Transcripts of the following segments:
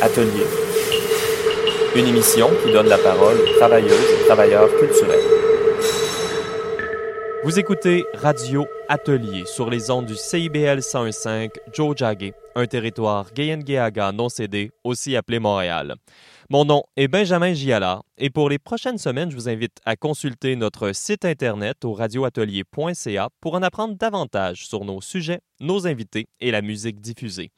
Atelier. Une émission qui donne la parole aux travailleuses et travailleurs culturels. Vous écoutez Radio Atelier sur les ondes du CIBL 101.5 Joe Jagge, un territoire Gayengeaga non cédé, aussi appelé Montréal. Mon nom est Benjamin Giala et pour les prochaines semaines, je vous invite à consulter notre site internet au radioatelier.ca pour en apprendre davantage sur nos sujets, nos invités et la musique diffusée.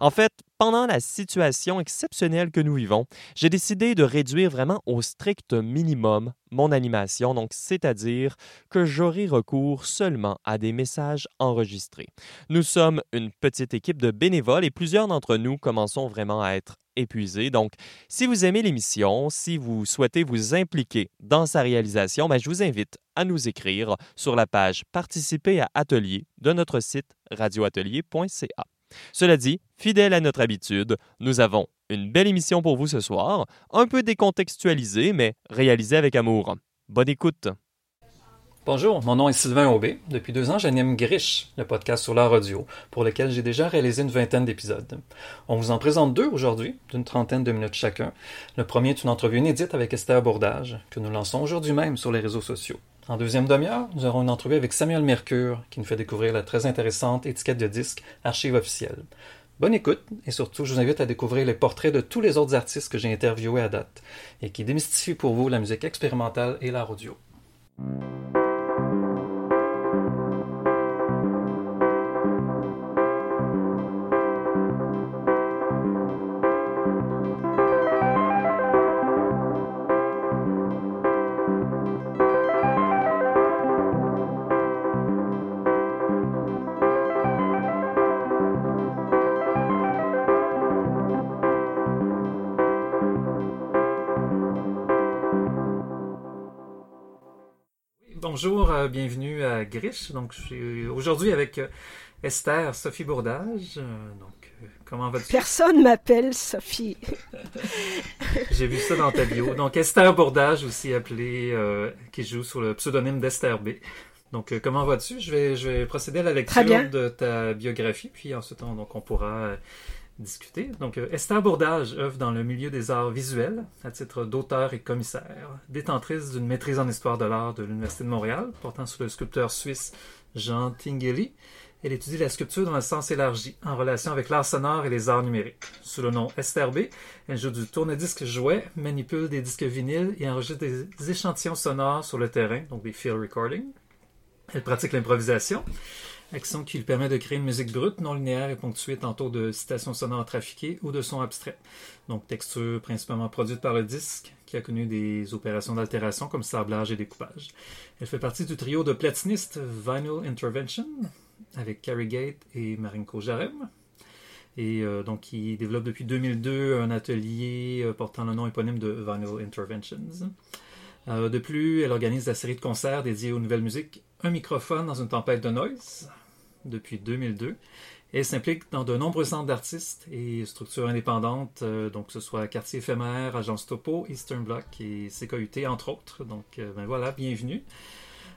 En fait, pendant la situation exceptionnelle que nous vivons, j'ai décidé de réduire vraiment au strict minimum mon animation, donc c'est-à-dire que j'aurai recours seulement à des messages enregistrés. Nous sommes une petite équipe de bénévoles et plusieurs d'entre nous commençons vraiment à être épuisés. Donc, si vous aimez l'émission, si vous souhaitez vous impliquer dans sa réalisation, ben, je vous invite à nous écrire sur la page Participer à Atelier de notre site radioatelier.ca. Cela dit, fidèle à notre habitude, nous avons une belle émission pour vous ce soir, un peu décontextualisée, mais réalisée avec amour. Bonne écoute! Bonjour, mon nom est Sylvain Aubé. Depuis deux ans, j'anime Grish, le podcast sur l'art audio, pour lequel j'ai déjà réalisé une vingtaine d'épisodes. On vous en présente deux aujourd'hui, d'une trentaine de minutes chacun. Le premier est une entrevue inédite avec Esther Bourdage, que nous lançons aujourd'hui même sur les réseaux sociaux. En deuxième demi-heure, nous aurons une entrevue avec Samuel Mercure, qui nous fait découvrir la très intéressante étiquette de disque Archive officielle. Bonne écoute, et surtout, je vous invite à découvrir les portraits de tous les autres artistes que j'ai interviewés à date, et qui démystifient pour vous la musique expérimentale et l'art audio. Bonjour, euh, bienvenue à Grish. Donc, je suis aujourd'hui avec euh, Esther Sophie Bourdage. Euh, donc, comment vas-tu? Personne m'appelle Sophie. J'ai vu ça dans ta bio. Donc, Esther Bourdage, aussi appelée, qui joue sur le pseudonyme d'Esther B. Donc, comment vas-tu? Je vais, je vais procéder à la lecture de ta biographie, puis ensuite, donc, on pourra discuter. Donc, euh, Esther Bourdage œuvre dans le milieu des arts visuels à titre d'auteur et commissaire, détentrice d'une maîtrise en histoire de l'art de l'Université de Montréal, portant sur le sculpteur suisse Jean Tinguely. Elle étudie la sculpture dans un sens élargi, en relation avec l'art sonore et les arts numériques. Sous le nom Esther B, elle joue du tourne-disque jouet, manipule des disques vinyles et enregistre des échantillons sonores sur le terrain, donc des field recordings. Elle pratique l'improvisation action qui lui permet de créer une musique brute, non linéaire et ponctuée tantôt de citations sonores trafiquées ou de sons abstraits. Donc texture principalement produite par le disque, qui a connu des opérations d'altération comme sablage et découpage. Elle fait partie du trio de platinistes Vinyl Intervention, avec Carrie Gate et Marinko Jarem. Et euh, donc, il développe depuis 2002 un atelier euh, portant le nom éponyme de Vinyl Interventions. Euh, de plus, elle organise la série de concerts dédiés aux nouvelles musiques Un microphone dans une tempête de noise, depuis 2002. Et s'implique dans de nombreux centres d'artistes et structures indépendantes, euh, donc que ce soit Quartier éphémère, Agence Topo, Eastern Bloc et CKUT, entre autres. Donc, euh, ben voilà, bienvenue.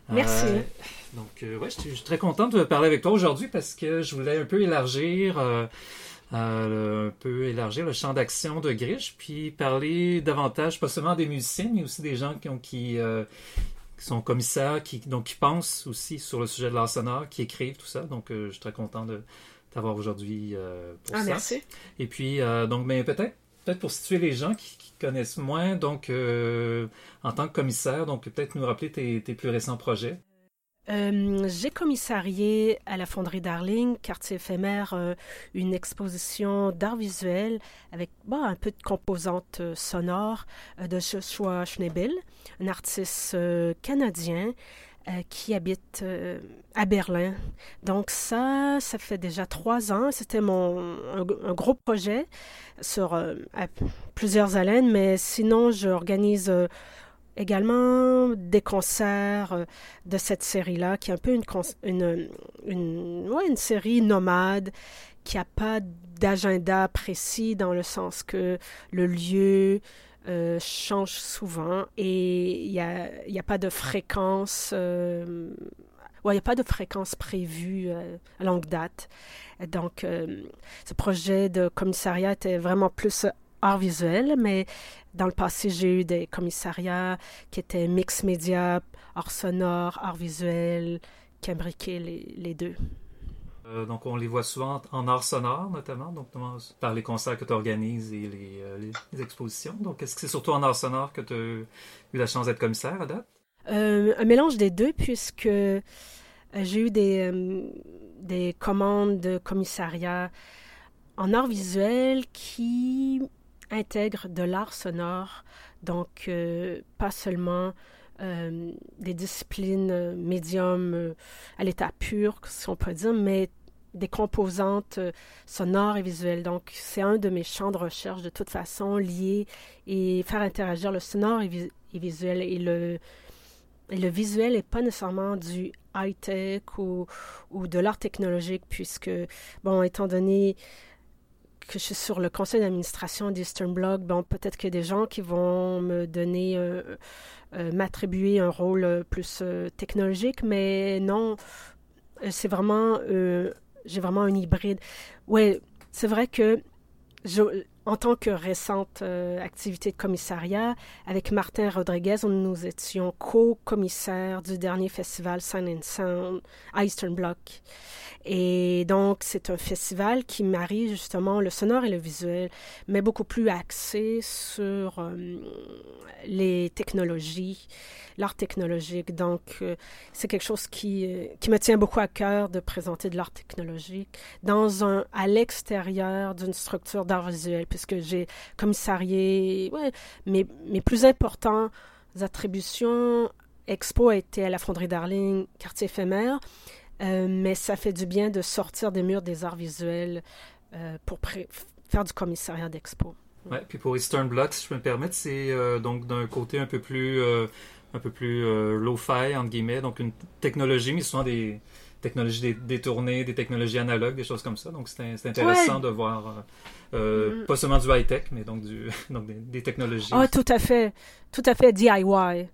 Merci. Euh, donc, ouais, je suis très contente de parler avec toi aujourd'hui parce que je voulais un peu élargir, un peu élargir le champ d'action de Grish, puis parler davantage, pas seulement des musiciens, mais aussi des gens qui, ont, qui, qui sont commissaires, qui, donc, qui pensent aussi sur le sujet de l'art sonore, qui écrivent tout ça. Donc, euh, je suis très content de t'avoir aujourd'hui euh, pour ah, ça. Merci. Et puis, euh, donc, mais peut-être peut-être pour situer les gens qui, connaissent moins, donc, en tant que commissaire, donc, peut-être nous rappeler tes, tes plus récents projets. Euh, j'ai commissarié à la Fonderie Darling, quartier éphémère, euh, une exposition d'art visuel avec bon, un peu de composantes euh, sonores de Joshua Schnebel, un artiste canadien qui habite à Berlin. Donc ça, ça fait déjà trois ans. C'était mon un, gros projet sur plusieurs haleines, mais sinon j'organise également des concerts euh, de cette série-là, qui est un peu une, série nomade, qui n'a pas d'agenda précis dans le sens que le lieu euh, change souvent et il n'y a, pas de fréquence. Euh, il n'y a pas de fréquence prévue à longue date. Donc, ce projet de commissariat était vraiment plus art visuel, mais dans le passé, j'ai eu des commissariats qui étaient mix média, art sonore, art visuel, qui imbriquaient les, deux. Euh, donc, on les voit souvent en art sonore, notamment, donc par les concerts que tu organises et euh, les, expositions. Donc, est-ce que c'est surtout en art sonore que tu as eu la chance d'être commissaire à date? Euh, un mélange des deux, puisque j'ai eu des, des commandes de commissariat en art visuel qui intègrent de l'art sonore, donc pas seulement euh, des disciplines euh, médium euh, à l'état pur, si on peut dire, mais des composantes sonores et visuelles. Donc, c'est un de mes champs de recherche de toute façon, lié et faire interagir le sonore et, visuel. Et le, le visuel n'est pas nécessairement du high-tech ou, ou de l'art technologique, puisque, bon, étant donné que je suis sur le conseil d'administration d'Eastern Bloc, bon, peut-être qu'il y a des gens qui vont me donner euh, m'attribuer un rôle euh, plus euh, technologique, mais non, c'est vraiment, j'ai vraiment un hybride. Oui, c'est vrai que je, en tant que récente activité de commissariat, avec Martin Rodriguez, nous étions co-commissaires du dernier festival Sun and Sound à Eastern Bloc. Et donc, c'est un festival qui marie justement le sonore et le visuel, mais beaucoup plus axé sur euh, les technologies, l'art technologique. Donc, euh, c'est quelque chose qui, euh, qui me tient beaucoup à cœur de présenter de l'art technologique dans un, à l'extérieur d'une structure d'art visuel, puisque j'ai commissarié, mes plus importantes attributions Expo a été à la Fonderie Darling, quartier éphémère. Euh, mais ça fait du bien de sortir des murs des arts visuels euh, pour faire du commissariat d'expo. Ouais, puis pour Eastern Bloc, si je peux me permettre, c'est euh, donc d'un côté un peu plus, un peu plus low-fi, entre guillemets, donc une technologie, mais souvent des technologies détournées, des technologies analogues, des choses comme ça. Donc c'est intéressant de voir, mm-hmm. pas seulement du high-tech, mais donc, du, donc des, des technologies. Ah, tout à fait, tout à fait DIY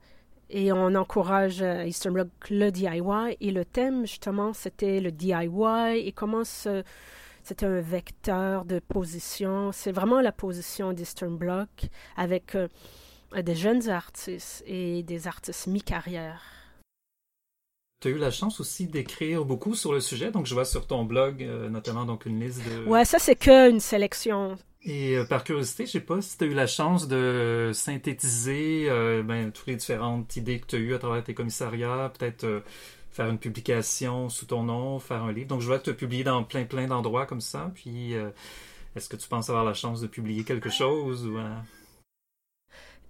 et on encourage à Eastern Bloc le DIY. Et le thème, justement, c'était le DIY et comment c'était un vecteur de position. C'est vraiment la position d'Eastern Bloc avec euh, des jeunes artistes et des artistes mi-carrière. Tu as eu la chance aussi d'écrire beaucoup sur le sujet, donc je vois sur ton blog euh, notamment donc une liste de... Ouais, ça c'est qu'une sélection. Et euh, par curiosité, je sais pas si tu as eu la chance de synthétiser euh, ben, toutes les différentes idées que tu as eues à travers tes commissariats, peut-être faire une publication sous ton nom, faire un livre. Donc je vois que tu as publié dans plein plein d'endroits comme ça. Puis est-ce que tu penses avoir la chance de publier quelque chose ou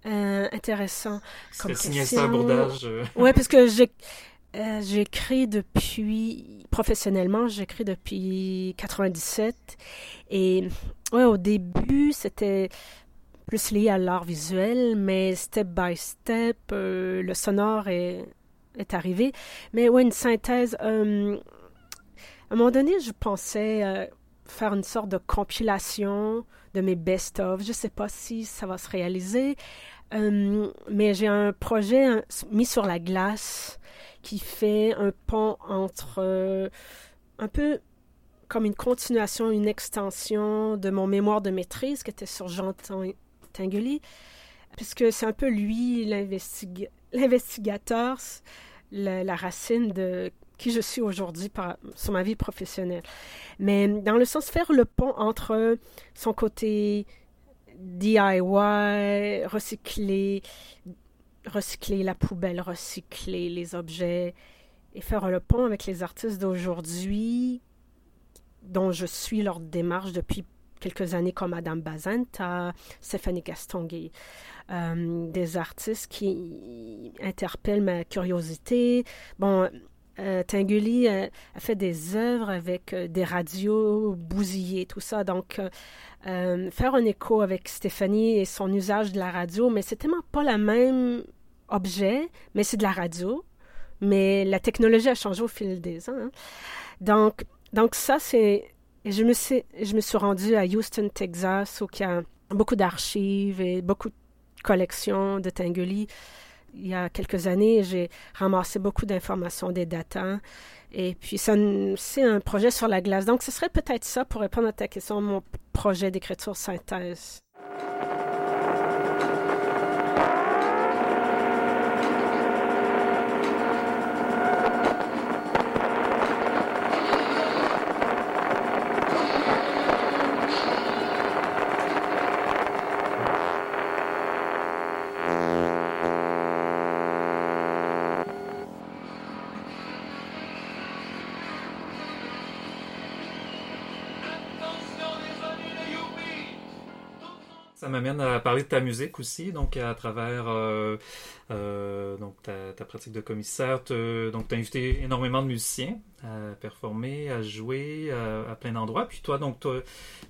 intéressant. Comme signer ça abordage. Ouais, parce que j'ai j'écris depuis professionnellement, j'écris depuis 97 et Ouais, au début, c'était plus lié à l'art visuel, mais step by step, euh, le sonore est, est arrivé. Mais ouais, une synthèse. Euh, à un moment donné, je pensais euh, faire une sorte de compilation de mes best-of. Je ne sais pas si ça va se réaliser, mais j'ai un projet mis sur la glace qui fait un pont entre un peu comme une continuation, une extension de mon mémoire de maîtrise qui était sur Jean Tinguely, puisque c'est un peu lui l'investigateur, la, racine de qui je suis aujourd'hui sur ma vie professionnelle. Mais dans le sens faire le pont entre son côté DIY, recycler, recycler la poubelle, recycler les objets et faire le pont avec les artistes d'aujourd'hui dont je suis leur démarche depuis quelques années comme Madame Bazanta, Stéphanie Gastonguay, euh, des artistes qui interpellent ma curiosité. Euh, Tinguely a, fait des œuvres avec euh, des radios bousillées, tout ça. Donc, faire un écho avec Stéphanie et son usage de la radio, mais c'est tellement pas le même objet, mais c'est de la radio. Mais la technologie a changé au fil des ans. Hein. Donc, donc ça, c'est... Je me, suis, je me suis rendue à Houston, Texas, où il y a beaucoup d'archives et beaucoup de collections de Tinguely. Il y a quelques années, j'ai ramassé beaucoup d'informations, des datas. Et puis, c'est un projet sur la glace. Donc, ce serait peut-être ça, pour répondre à ta question, mon projet d'écriture synthèse. Ça m'amène à parler de ta musique aussi, donc à travers euh, euh, donc ta, pratique de commissaire. donc tu as invité énormément de musiciens à performer, à jouer à, plein d'endroits. Puis toi, donc tu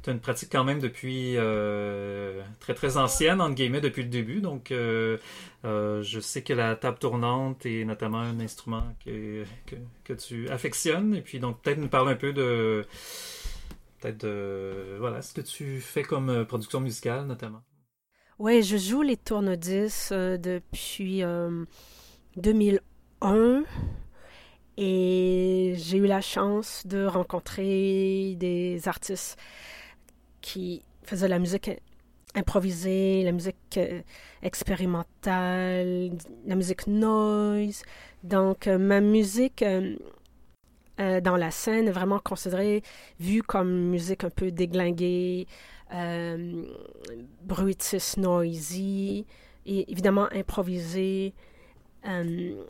as une pratique quand même depuis euh, très très ancienne, entre guillemets, depuis le début. Donc je sais que la table tournante est notamment un instrument que, que, que tu affectionnes. Et puis donc peut-être nous parler un peu de peut-être voilà ce que tu fais comme euh, production musicale notamment. Oui, je joue les tourne-disques euh, depuis 2001 euh, et j'ai eu la chance de rencontrer des artistes qui faisaient la musique improvisée, la musique expérimentale, la musique noise. Donc ma musique euh, dans la scène, vraiment considérée, vue comme musique un peu déglinguée, euh, bruitiste, noisy, et évidemment improvisée. Euh,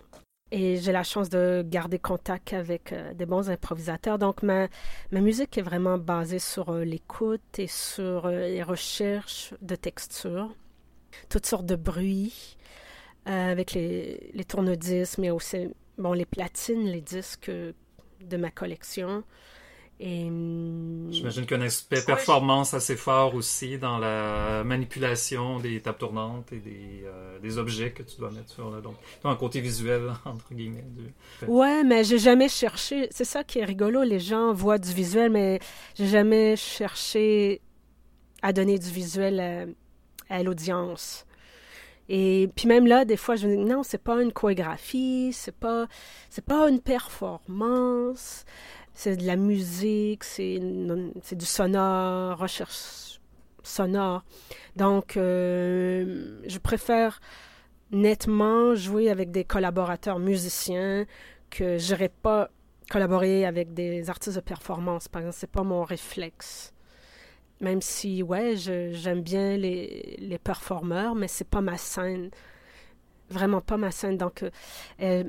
et j'ai la chance de garder contact avec euh, des bons improvisateurs. Donc ma, ma musique est vraiment basée sur l'écoute et sur les recherches de textures, toutes sortes de bruits, avec les, les tourne-disques, mais aussi bon, les platines, les disques de ma collection. Et... Hum, J'imagine qu'il y a un aspect performance assez fort aussi dans la manipulation des tables tournantes et des, euh, des objets que tu dois mettre sur là. Donc, un côté visuel, entre guillemets. Du... Ouais, mais j'ai jamais cherché. C'est ça qui est rigolo. Les gens voient du visuel, mais j'ai jamais cherché à donner du visuel à l'audience. Et puis même là, des fois, je me dis non, c'est pas une chorégraphie, c'est pas, c'est pas une performance, c'est de la musique, c'est, c'est du sonore, recherche sonore. Donc, euh, je préfère nettement jouer avec des collaborateurs musiciens que j'irai pas collaborer avec des artistes de performance. Par exemple, c'est pas mon réflexe. Même si, ouais, j'aime bien les, les performeurs, mais c'est pas ma scène. Vraiment pas ma scène. Donc, euh,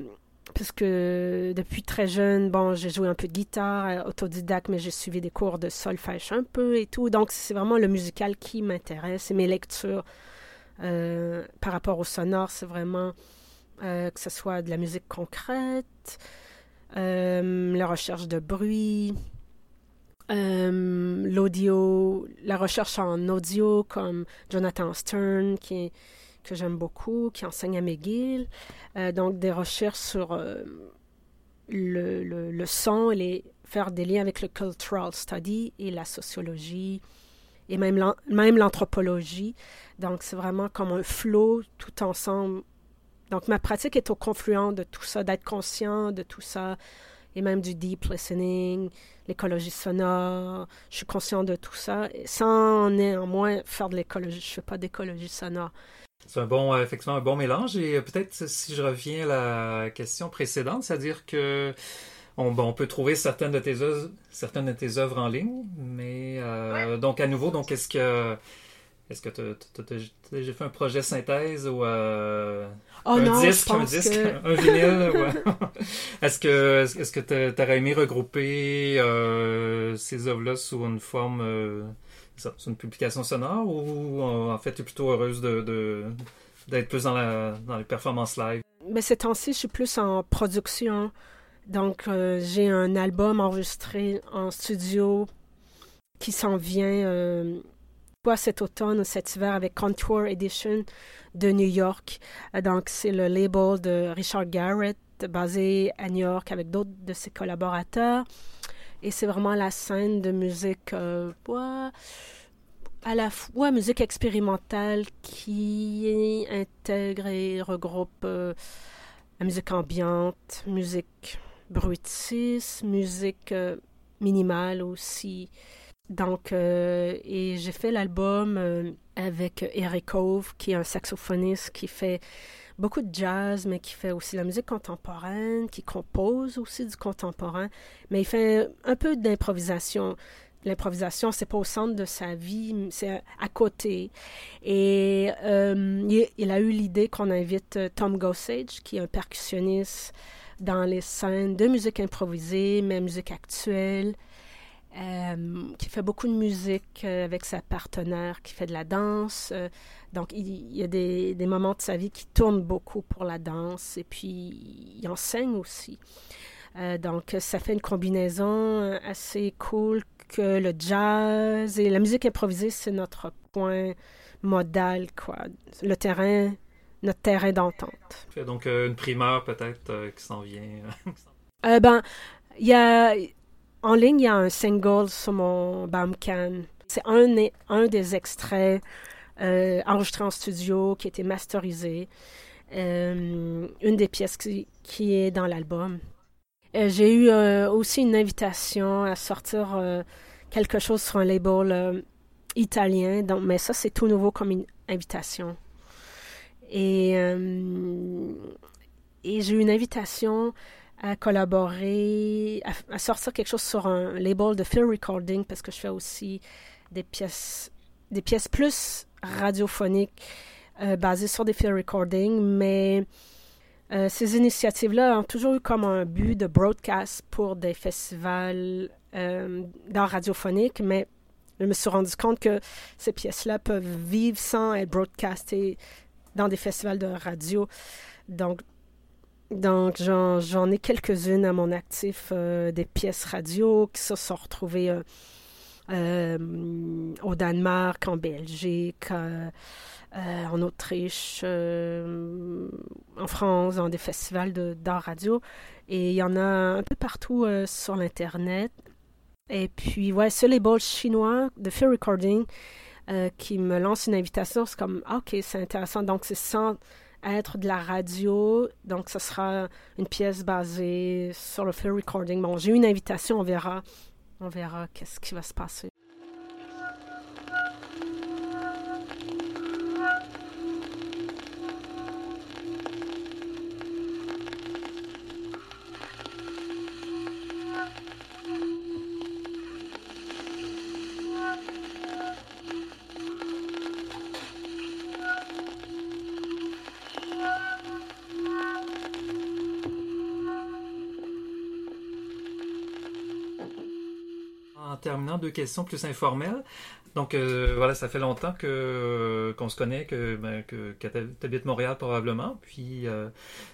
puisque depuis très jeune, bon, j'ai joué un peu de guitare, euh, autodidacte, mais j'ai suivi des cours de solfège un peu et tout. Donc, c'est vraiment le musical qui m'intéresse et mes lectures euh, par rapport au sonore, c'est vraiment que ce soit de la musique concrète, la recherche de bruit, euh, l'audio, la recherche en audio comme Jonathan Stern, qui que j'aime beaucoup, qui enseigne à McGill. Euh, donc, des recherches sur euh, le, le, le, son, les, faire des liens avec le cultural study et la sociologie et même l'anthropologie. Donc, c'est vraiment comme un flow tout ensemble. Donc, ma pratique est au confluent de tout ça, d'être conscient de tout ça, et même du deep listening, l'écologie sonore. Je suis conscient de tout ça, sans néanmoins faire de l'écologie. Je ne fais pas d'écologie sonore. C'est un bon, effectivement, un bon mélange. Et euh, peut-être si je reviens à la question précédente, c'est-à-dire que on, bon, on, peut trouver certaines de tes œuvres, certaines de tes œuvres en ligne, mais euh, donc à nouveau, donc est-ce que est-ce que tu as, fait un projet synthèse ou euh, oh un disque, un disque, un vinyle? Est-ce que est-ce que tu aurais aimé regrouper euh, ces œuvres-là sous une forme, euh, sous une publication sonore ou en fait tu es plutôt heureuse de, d'être plus dans, la, dans les performances live? Mais ces temps-ci, je suis plus en production. Donc, j'ai un album enregistré en studio qui s'en vient cet automne ou cet hiver avec Contour Edition de New York. Euh, donc, c'est le label de Richard Garrett, basé à New York avec d'autres de ses collaborateurs. Et c'est vraiment la scène de musique, euh, à la fois musique expérimentale qui intègre et regroupe euh, la musique ambiante, musique bruitiste, musique minimale aussi. Donc, euh, et j'ai fait l'album euh, avec Eric Cove, qui est un saxophoniste qui fait beaucoup de jazz, mais qui fait aussi la musique contemporaine, qui compose aussi du contemporain, mais il fait un peu d'improvisation. L'improvisation, c'est pas au centre de sa vie, c'est à côté. Et euh, il, a eu l'idée qu'on invite Tom Gossage, qui est un percussionniste dans les scènes de musique improvisée, mais musique actuelle. Qui fait beaucoup de musique avec sa partenaire, qui fait de la danse. donc, il, y a des, des, moments de sa vie qui tournent beaucoup pour la danse et puis il enseigne aussi. donc, ça fait une combinaison assez cool que le jazz et la musique improvisée, c'est notre point modal, quoi. Le terrain, notre terrain d'entente. Donc, euh, une primeur peut-être euh, qui s'en vient. euh, ben, il y a. En ligne, il y a un single sur mon Bandcamp. C'est un, des extraits euh, enregistrés en studio qui a été masterisé. une des pièces qui, est dans l'album. J'ai eu aussi une invitation à sortir quelque chose sur un label italien. Donc, mais ça, c'est tout nouveau comme une invitation. Euh, et j'ai eu une invitation à collaborer, à, sortir quelque chose sur un label de film recording parce que je fais aussi des pièces, des pièces plus radiophoniques euh, basées sur des film recording, mais euh, ces initiatives-là ont toujours eu comme un but de broadcast pour des festivals d'art radiophonique, mais je me suis rendu compte que ces pièces-là peuvent vivre sans être broadcastées dans des festivals de radio. Donc, donc j'en ai quelques-unes à mon actif, euh, des pièces radio qui se sont retrouvées euh, euh, au Danemark, en Belgique, en Autriche, en France, dans des festivals d'art radio. Et il y en a un peu partout sur l'Internet. Et puis, ouais, ce label chinois de Fear Recording qui me lance une invitation, c'est comme, ah, ok, c'est intéressant. Donc, c'est sans être de la radio. Donc, ce sera une pièce basée sur le Fear Recording. Bon, j'ai une invitation, on verra. On verra qu'est-ce qui va se passer. Deux questions plus informelles. Donc euh, voilà, ça fait longtemps que qu'on se connaît, que ben, que, tu habites Montréal probablement. Puis euh,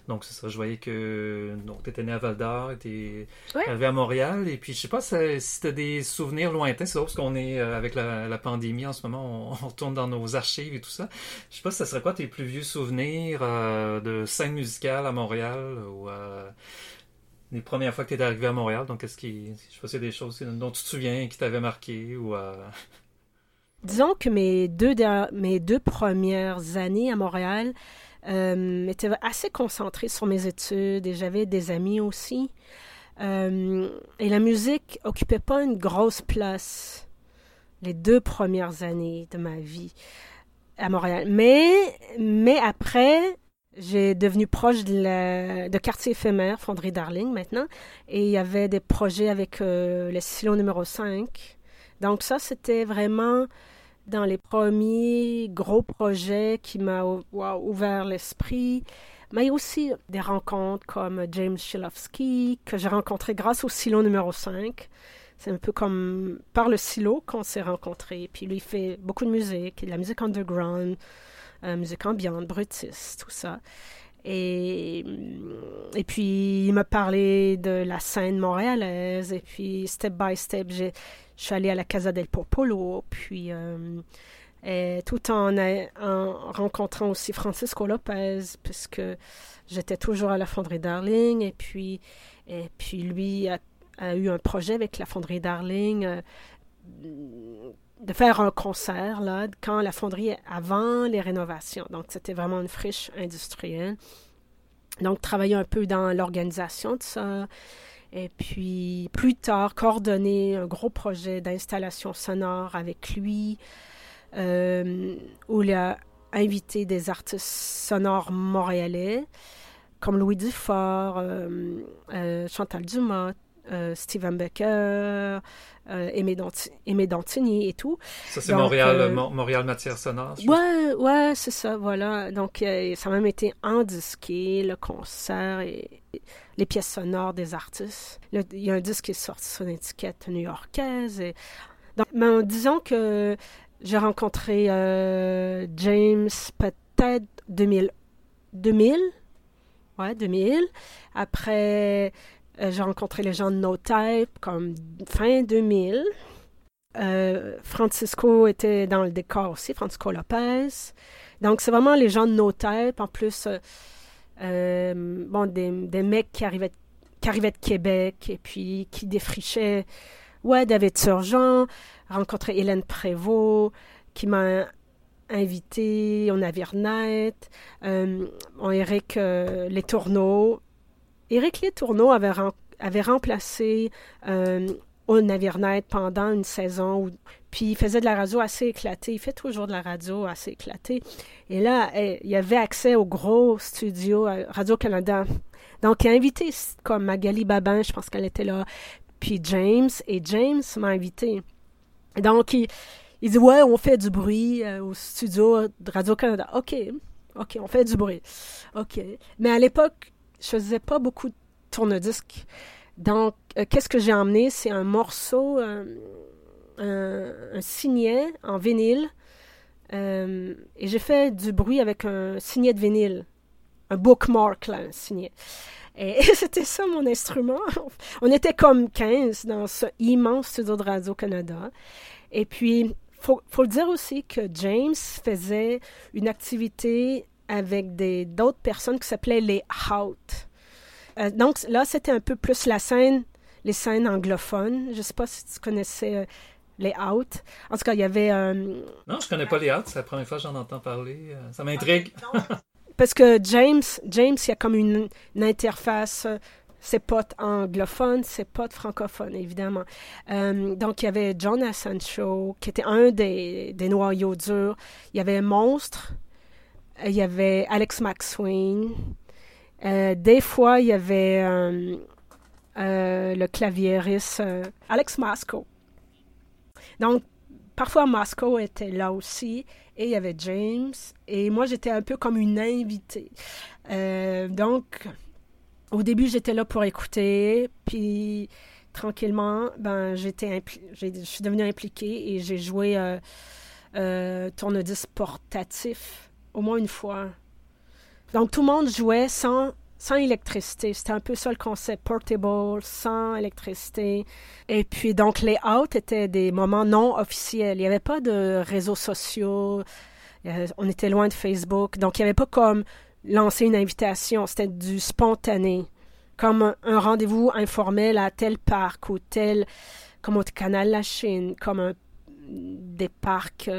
donc c'est ça, je voyais que donc étais né à Val d'Or, tu arrivé à Montréal. Et puis je sais pas si as des souvenirs lointains, c'est parce qu'on est euh, avec la, pandémie en ce moment, on, retourne dans nos archives et tout ça. Je sais pas si ça serait quoi tes plus vieux souvenirs de scène musicale à Montréal ou les premières fois que tu es arrivé à Montréal. Donc, est-ce qu'il, je sais des choses dont tu te souviens qui t'avaient marqué ou. Euh, Disons que mes deux, mes deux premières années à Montréal euh, étaient assez concentrées sur mes études et j'avais des amis aussi. Euh, et la musique occupait pas une grosse place les deux premières années de ma vie à Montréal. Mais, mais après, j'ai devenu proche de, quartier éphémère, Fonderie Darling maintenant, et il y avait des projets avec euh, le silo numéro 5. Donc ça, c'était vraiment dans les premiers gros projets qui m'ont ouvert l'esprit. Mais il y a aussi des rencontres comme James Shilowski, que j'ai rencontré grâce au silo numéro 5. C'est un peu comme par le silo qu'on s'est rencontrés. Puis lui, il fait beaucoup de musique, de la musique underground. Musique ambiante, Brutus, tout ça. Et, et puis, il m'a parlé de la scène montréalaise. Et puis, step by step, je suis allée à la Casa del Popolo. Puis, euh, tout en, en, rencontrant aussi Francisco Lopez, puisque j'étais toujours à la Fonderie Darling. Et puis, et puis lui a, a eu un projet avec la Fonderie Darling. Euh, de faire un concert là, quand la fonderie avant les rénovations. Donc, c'était vraiment une friche industrielle. Donc, travailler un peu dans l'organisation de ça. Et puis, plus tard, coordonner un gros projet d'installation sonore avec lui, euh, où il a invité des artistes sonores montréalais, comme Louis Dufort, euh, euh, Chantal Dumas, Steven Becker, Aimé, Dantini et tout. Ça, c'est Montréal, Montréal Matière Sonore. Ouais, ouais, c'est ça, voilà. Donc, ça a même été en disqué, le concert et les pièces sonores des artistes. il y a un disque qui est sorti sur une étiquette new-yorkaise. Et... Donc, mais disons que j'ai rencontré James peut-être 2000. 2000 Ouais, 2000. Après, euh, j'ai rencontré les gens de No Type comme fin 2000. Euh, Francisco était dans le décor aussi, Francisco Lopez. Donc, c'est vraiment les gens de No Type. En plus, euh, bon, des, mecs qui arrivaient, qui arrivaient de Québec et puis qui défrichaient. Ouais, David Surgeon, rencontré Hélène Prévost, qui m'a invité au navire net, euh, Eric euh, Les Tourneaux. Éric Les avait, remplacé euh, au navire net pendant une saison, puis il faisait de la radio assez éclatée. Il fait toujours de la radio assez éclatée. Et là, eh, il avait accès au gros studio Radio-Canada. Donc, il a invité comme Magali Babin, je pense qu'elle était là, puis James, et James m'a invité. Donc, il, il dit Ouais, on fait du bruit euh, au studio de Radio-Canada. OK, OK, on fait du bruit. OK. Mais à l'époque, je faisais pas beaucoup de tourne-disques. Donc, euh, qu'est-ce que j'ai emmené? C'est un morceau, euh, un, signet en vinyle. et j'ai fait du bruit avec un signet de vinyle. Un bookmark, là, un signet. Et c'était ça mon instrument. On était comme 15 dans ce immense studio de Radio-Canada. Et puis, faut, faut le dire aussi que James faisait une activité avec d'autres personnes qui s'appelaient les Out. Euh, donc là, c'était un peu plus la scène, les scènes anglophones. Je ne sais pas si tu connaissais euh, les Out. En tout cas, il y avait... Euh, non, je connais pas les Out. C'est la première fois que j'en entends parler. ça m'intrigue. Parce que James, James, il y a comme une interface ses potes anglophones, ses potes francophones, évidemment. Euh, donc, il y avait John Sancho, qui était un des, des, noyaux durs. Il y avait Monstre. Il y avait Alex McSween. Euh, des fois, il y avait euh, le claviériste Alex Masco. Donc, parfois, Masco était là aussi. Et il y avait James. Et moi, j'étais un peu comme une invitée. donc, au début, j'étais là pour écouter, puis tranquillement, ben, j'étais je suis devenue impliquée et j'ai joué euh, euh, tourne-disque portatif au moins une fois. Donc, tout le monde jouait sans, sans électricité. C'était un peu ça le concept, portable, sans électricité. Et puis, donc, les out étaient des moments non officiels. Il n'y avait pas de réseaux sociaux. Euh, on était loin de Facebook. Donc, il n'y avait pas comme lancer une invitation, c'était du spontané, comme un, rendez-vous informel à tel parc ou tel, comme au canal La Chine, comme des parcs,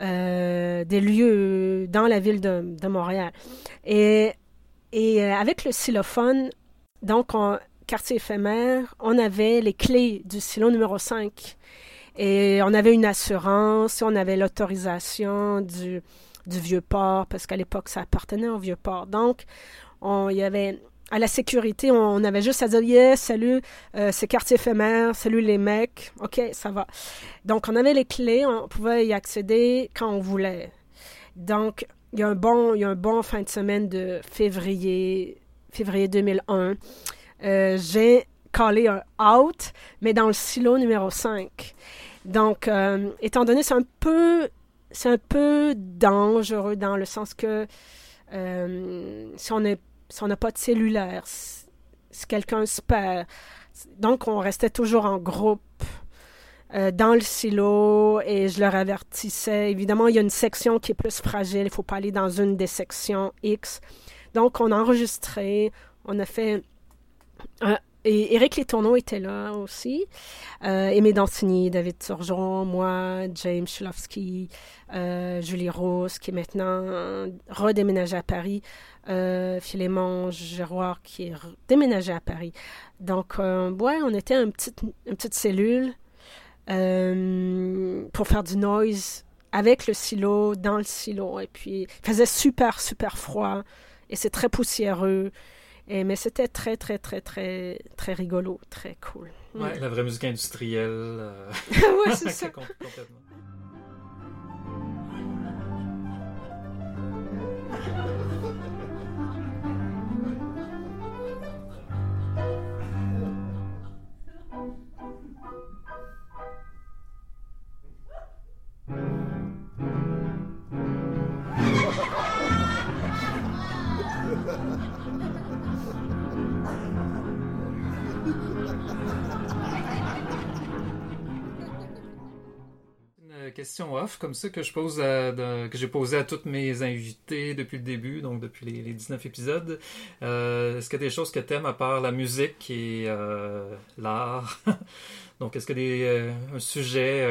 euh, des lieux dans la ville de, Montréal. Et, euh, avec le xylophone, donc en quartier éphémère, on avait les clés du silo numéro 5. Et on avait une assurance, on avait l'autorisation du, du vieux port, parce qu'à l'époque, ça appartenait au vieux port. Donc, on, il y avait à la sécurité, on, avait juste à dire yes, salut, euh, c'est quartier éphémère, salut les mecs, ok, ça va. Donc, on avait les clés, on pouvait y accéder quand on voulait. Donc, il y a un bon, il y a un bon fin de semaine de février, février 2001. Euh, j'ai collé un out, mais dans le silo numéro 5. Donc, euh, étant donné, c'est un peu c'est un peu dangereux dans le sens que euh, si on n'a pas de cellulaire, si, quelqu'un se perd, donc on restait toujours en groupe euh, dans le silo et je leur avertissais. Évidemment, il y a une section qui est plus fragile, il ne faut pas aller dans une des sections X. Donc on a enregistré, on a fait et Éric Letourneau était là aussi. Euh, Aimé Dantini, David Turgeon, moi, James Chulowski, euh, Julie Rose, qui est maintenant redéménagée à Paris. Euh, Philémon Giroir, qui est déménagé à Paris. Donc, euh, ouais, on était une petite, une petite cellule euh, pour faire du noise avec le silo, dans le silo. Et puis, il faisait super, super froid. Et c'est très poussiéreux. Et, mais c'était très, très, très, très, très rigolo, très cool. Ouais, la vraie musique industrielle. Euh... ouais, c'est ça. complètement. Question off comme ça que je pose que j'ai posé à toutes mes invités depuis le début, donc depuis les, 19 épisodes. Euh, est-ce qu'il y a des choses que tu aimes à part la musique et euh, l'art? donc est-ce qu'il y a des, euh, un sujet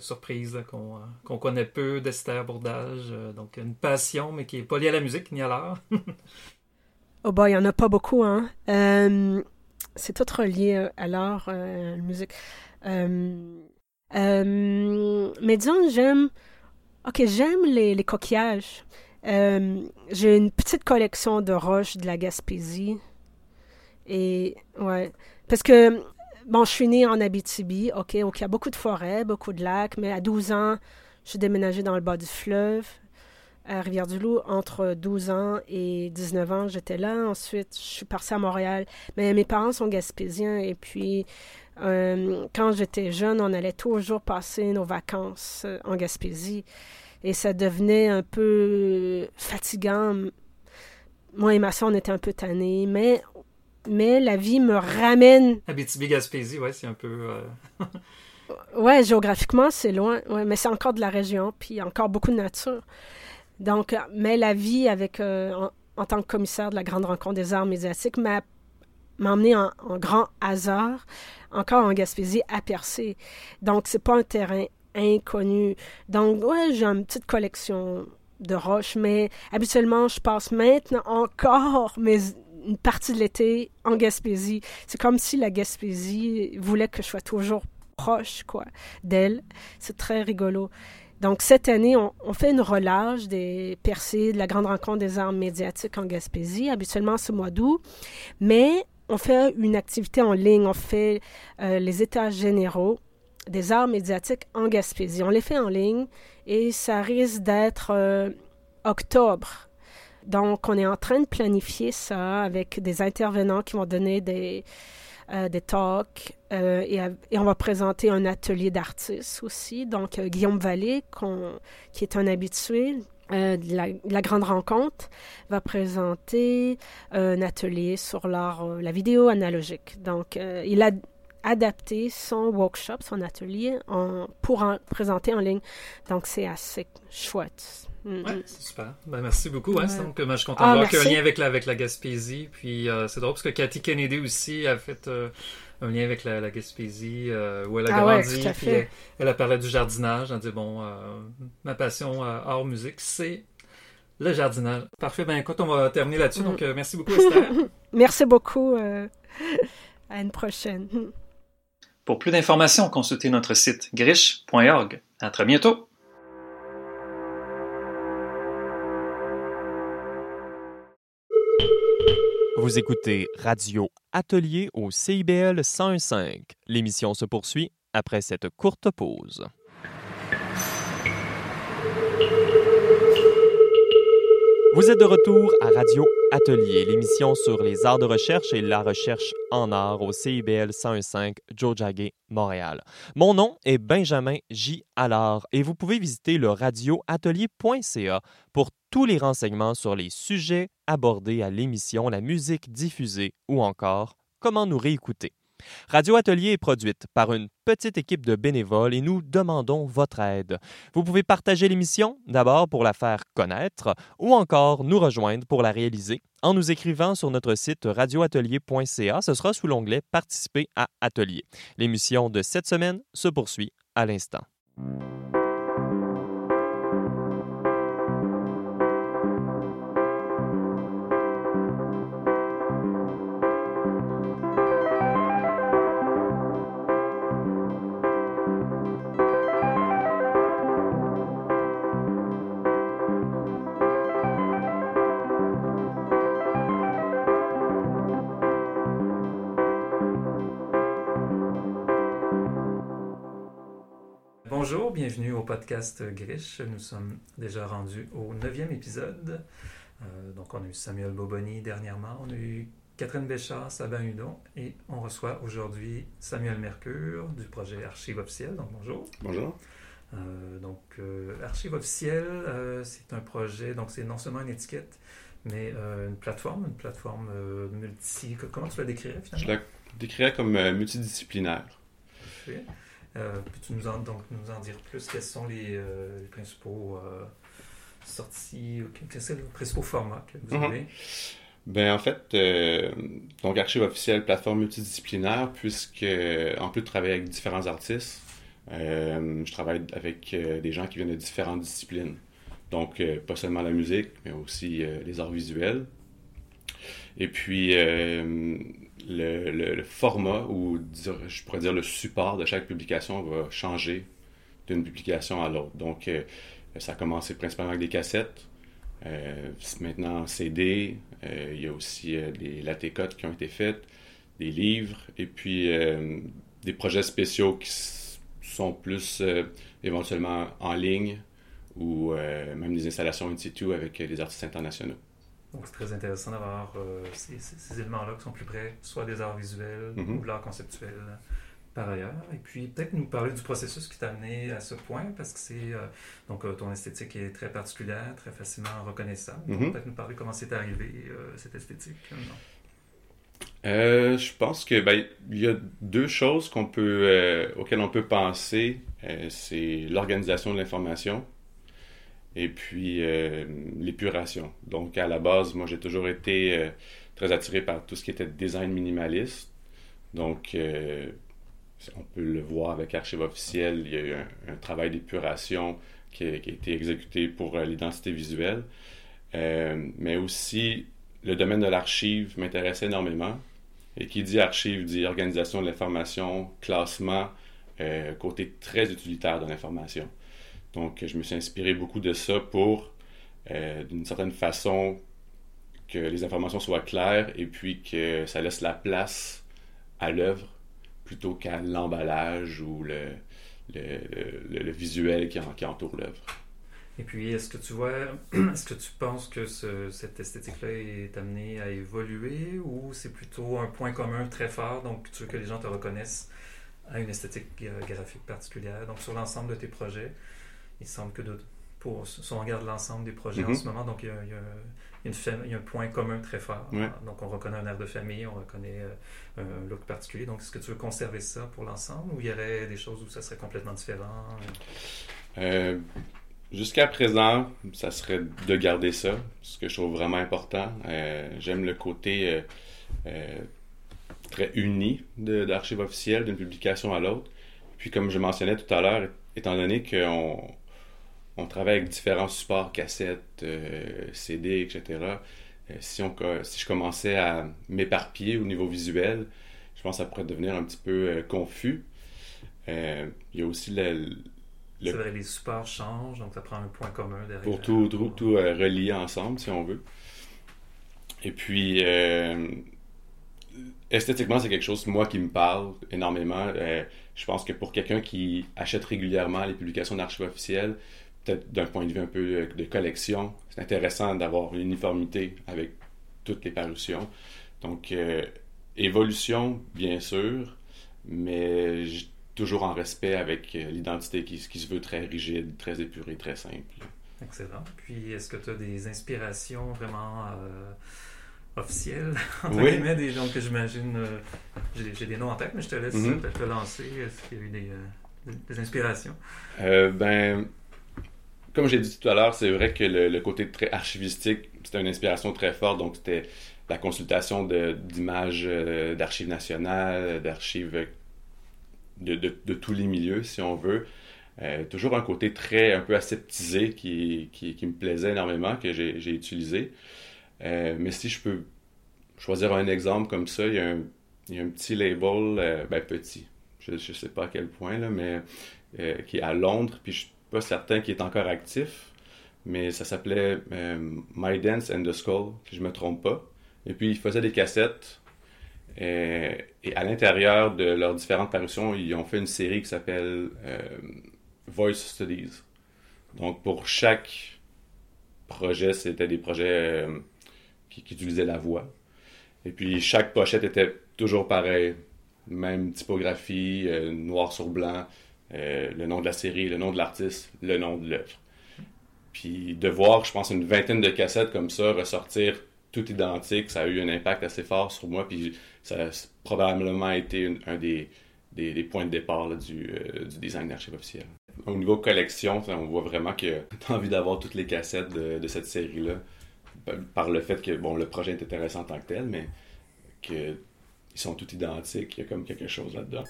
surprise qu'on qu'on connaît peu d'Esther Bourdage? donc une passion mais qui n'est pas liée à la musique ni à l'art? oh bah il n'y en a pas beaucoup, hein. c'est tout relié à l'art, à la musique. Mais disons, j'aime. Ok, j'aime les, coquillages. Euh, j'ai une petite collection de roches de la Gaspésie. Et, ouais. Parce que, bon, je suis née en Abitibi, ok, donc il y a beaucoup de forêts, beaucoup de lacs, mais à 12 ans, je suis déménagée dans le bas du fleuve, à Rivière-du-Loup. Entre 12 ans et 19 ans, j'étais là. Ensuite, je suis partie à Montréal. Mais mes parents sont gaspésiens et puis euh, quand j'étais jeune, on allait toujours passer nos vacances euh, en Gaspésie et ça devenait un peu fatigant. Moi et ma soeur, on était un peu tannés, mais, mais la vie me ramène. Abitibi-Gaspésie, ouais, c'est un peu. Euh, ouais, géographiquement, c'est loin, ouais, mais c'est encore de la région, puis encore beaucoup de nature. Donc, mais la vie avec, en, en, tant que commissaire de la Grande Rencontre des Arts médiatiques m'a m'a en, grand hasard, encore en Gaspésie, à percer. Donc, c'est pas un terrain inconnu. Donc, ouais, j'ai une petite collection de roches, mais habituellement, je passe maintenant encore mais une partie de l'été en Gaspésie. C'est comme si la Gaspésie voulait que je sois toujours proche, quoi, d'elle. C'est très rigolo. Donc, cette année, on, fait une relâche des percées de la grande rencontre des arts médiatiques en Gaspésie, habituellement ce mois d'août. Mais on fait une activité en ligne, on fait euh, les états généraux des arts médiatiques en Gaspésie. On les fait en ligne et ça risque d'être euh, octobre. Donc, on est en train de planifier ça avec des intervenants qui vont donner des, euh, des talks et, on va présenter un atelier d'artistes aussi. Donc, Guillaume Vallée, qui est un habitué, euh, la, grande rencontre va présenter euh, un atelier sur l'art, euh, la vidéo analogique. Donc, il a adapté son workshop, son atelier, en, pour en présenter en ligne. Donc, c'est assez chouette. Mm, ouais, c'est super. Ben, merci beaucoup. Donc, moi, je suis content de ah, voir qu'il y a un lien avec la, avec la Gaspésie. Puis, c'est drôle parce que Cathy Kennedy aussi a fait un lien avec la, Gaspésie, euh, où elle a ah grandi. elle, a parlé du jardinage. Elle a dit Bon, euh, ma passion euh, hors musique, c'est le jardinage. Parfait. Ben écoute, on va terminer là-dessus. Donc, merci beaucoup, Esther. merci beaucoup. à une prochaine. Pour plus d'informations, consultez notre site griche.org. À très bientôt. Vous écoutez Radio Atelier au CIBL 101.5. L'émission se poursuit après cette courte pause. Vous êtes de retour à Radio Atelier, l'émission sur les arts de recherche et la recherche en art au CIBL 101.5 Jojage, Montréal. Mon nom est Benjamin J. Allard et vous pouvez visiter le radioatelier.ca pour tous les renseignements sur les sujets abordés à l'émission, la musique diffusée ou encore comment nous réécouter. Radio Atelier est produite par une petite équipe de bénévoles et nous demandons votre aide. Vous pouvez partager l'émission, d'abord pour la faire connaître, ou encore nous rejoindre pour la réaliser en nous écrivant sur notre site radioatelier.ca. Ce sera sous l'onglet Participer à Atelier. L'émission de cette semaine se poursuit à l'instant. Podcast Grish. Nous sommes déjà rendus au neuvième épisode. Euh, donc, on a eu Samuel Boboni dernièrement, on a eu Catherine Béchard, Sabin Hudon, et on reçoit aujourd'hui Samuel Mercure du projet Archive officielle. Donc, bonjour. Bonjour. Euh, donc, euh, Archive officielle, c'est un projet, donc c'est non seulement une étiquette, mais une plateforme, une plateforme multi. Comment tu la décrirais finalement? Je la décrirais comme multidisciplinaire. Parfait. Peux-tu nous en, donc, nous en dire plus Quels sont les, les principaux sorties, quels sont les principaux formats que vous mhm. avez? Ben, en fait, euh, donc Archive officielle, plateforme multidisciplinaire, puisque en plus de travailler avec différents artistes, euh, je travaille avec euh, des gens qui viennent de différentes disciplines. Donc, pas seulement la musique, mais aussi les arts visuels. Et puis, le, format, ou je pourrais dire le support de chaque publication va changer d'une publication à l'autre. Donc, ça a commencé principalement avec des cassettes. Euh, maintenant CD, euh, il y a aussi euh, des latécotes qui ont été faites, des livres, et puis des projets spéciaux qui sont plus éventuellement en ligne ou même des installations in situ avec des artistes internationaux. Donc c'est très intéressant d'avoir ces, éléments-là qui sont plus près, soit des arts visuels mm-hmm. ou de l'art conceptuel par ailleurs. Et puis peut-être nous parler du processus qui t'a amené à ce point, parce que c'est euh, donc euh, ton esthétique est très particulière, très facilement reconnaissable. Mm-hmm. Peut-être nous parler comment c'est arrivé euh, cette esthétique. je pense que ben, il y a deux choses qu'on peut auxquelles on peut penser, c'est l'organisation de l'information et puis l'épuration. Donc à la base, moi j'ai toujours été très attiré par tout ce qui était design minimaliste. Donc on peut le voir avec Archive officielle, il y a eu un, travail d'épuration qui, a été exécuté pour euh, l'identité visuelle. Euh, mais aussi, le domaine de l'archive m'intéresse énormément. Et qui dit archive dit organisation de l'information, classement, euh, côté très utilitaire de l'information. Donc, je me suis inspiré beaucoup de ça pour, d'une certaine façon, que les informations soient claires et puis que ça laisse la place à l'œuvre plutôt qu'à l'emballage ou le, le, visuel qui, qui entoure l'œuvre. Et puis, est-ce que tu vois, est-ce que tu penses que cette esthétique-là est amenée à évoluer ou c'est plutôt un point commun très fort, donc tu veux que les gens te reconnaissent à une esthétique graphique particulière? Donc, sur l'ensemble de tes projets, il semble que de, pour, si on regarde l'ensemble des projets en mm-hmm. ce moment, donc il y a, il y a il y a un point commun très fort. Donc, on reconnaît un air de famille, on reconnaît euh, un look particulier. Donc, est-ce que tu veux conserver ça pour l'ensemble ou il y aurait des choses où ça serait complètement différent? Euh, jusqu'à présent, ça serait de garder ça, ce que je trouve vraiment important. Euh, j'aime le côté très uni d'archives officielles d'une publication à l'autre. Puis, comme je mentionnais tout à l'heure, étant donné qu'on on travaille avec différents supports, cassettes, euh, CD, etc. Euh, si, on, si je commençais à m'éparpiller au niveau visuel, je pense que ça pourrait devenir un petit peu euh, confus. il y a aussi le, C'est vrai, les supports changent, donc ça prend un point commun derrière. Pour tout, tout, tout relier ensemble, si on veut. Et puis, esthétiquement, c'est quelque chose, moi, qui me parle énormément. je pense que pour quelqu'un qui achète régulièrement les publications d'archives officielles, peut-être d'un point de vue un peu de collection, c'est intéressant d'avoir une uniformité avec toutes les parutions. Donc, euh, évolution, bien sûr, mais toujours en respect avec euh, l'identité qui, qui, se veut très rigide, très épurée, très simple. Excellent. Puis, est-ce que tu as des inspirations vraiment euh, officielles, oui. des gens que j'imagine, j'ai des noms en tête, mais je te laisse mm-hmm. te lancer. Est-ce qu'il y a eu des, des inspirations? ben, comme j'ai dit tout à l'heure, c'est vrai que le, côté très archivistique, c'était une inspiration très forte. Donc, c'était la consultation d'images euh, d'archives nationales, d'archives de, tous les milieux, si on veut. Euh, toujours un côté très un peu aseptisé qui, qui, me plaisait énormément, que j'ai utilisé. Euh, mais si je peux choisir un exemple comme ça, il y a un, il y a un petit label, ben petit, je ne sais pas à quel point, là, mais qui est à Londres, puis je pas certain qu'il est encore actif, mais ça s'appelait euh, My Dance and the Skull, si je me trompe pas. Et puis, ils faisaient des cassettes. Et, à l'intérieur de leurs différentes parutions, ils ont fait une série qui s'appelle Voice Studies. Donc, pour chaque projet, c'était des projets qui, utilisaient la voix. Et puis, chaque pochette était toujours pareil. Même typographie, noir sur blanc, le nom de la série, le nom de l'artiste, le nom de l'œuvre. Puis de voir, je pense, une vingtaine de cassettes comme ça ressortir tout identique, ça a eu un impact assez fort sur moi. Puis ça a probablement été un des, points de départ du, euh, du, design d'archives officiel. Au niveau collection, on voit vraiment que tu as envie d'avoir toutes les cassettes de, de cette série-là. Par le fait que bon, le projet est intéressant en tant que tel, mais qu'ils sont tous identiques, il y a comme quelque chose là-dedans.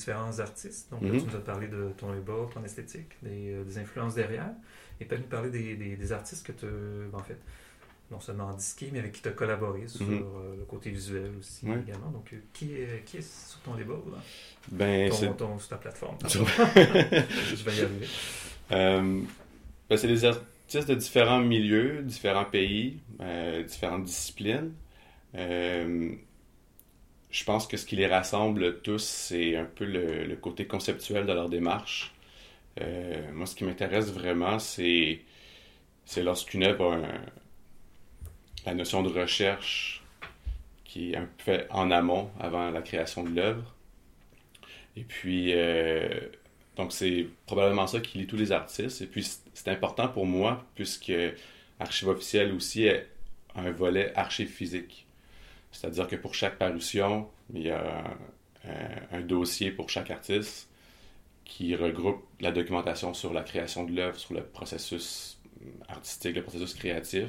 Différents artistes. Donc, mhm. tu nous as parlé de ton label, ton esthétique, des, euh, des influences derrière. Et peut-être nous parler des, des, artistes que tu en fait, non seulement disqué, mais avec qui tu as collaboré sur mhm. euh, le côté visuel aussi également. Donc, euh, qui, est, qui est sur ton label là? Ben, ton, ton, sur ta plateforme. Je vais y arriver. Ben, c'est des artistes de différents milieux, différents pays, différentes disciplines je pense que ce qui les rassemble tous, c'est un peu le, côté conceptuel de leur démarche. Euh, moi, ce qui m'intéresse vraiment, c'est, c'est lorsqu'une œuvre a la notion de recherche qui est un peu fait en amont, avant la création de l'œuvre. Et puis, euh, donc c'est probablement ça qui lie tous les artistes. Et puis, c'est important pour moi, puisque Archive officielle aussi est un volet archive physique. C'est-à-dire que pour chaque parution, il y a un, dossier pour chaque artiste qui regroupe la documentation sur la création de l'œuvre, sur le processus artistique, le processus créatif.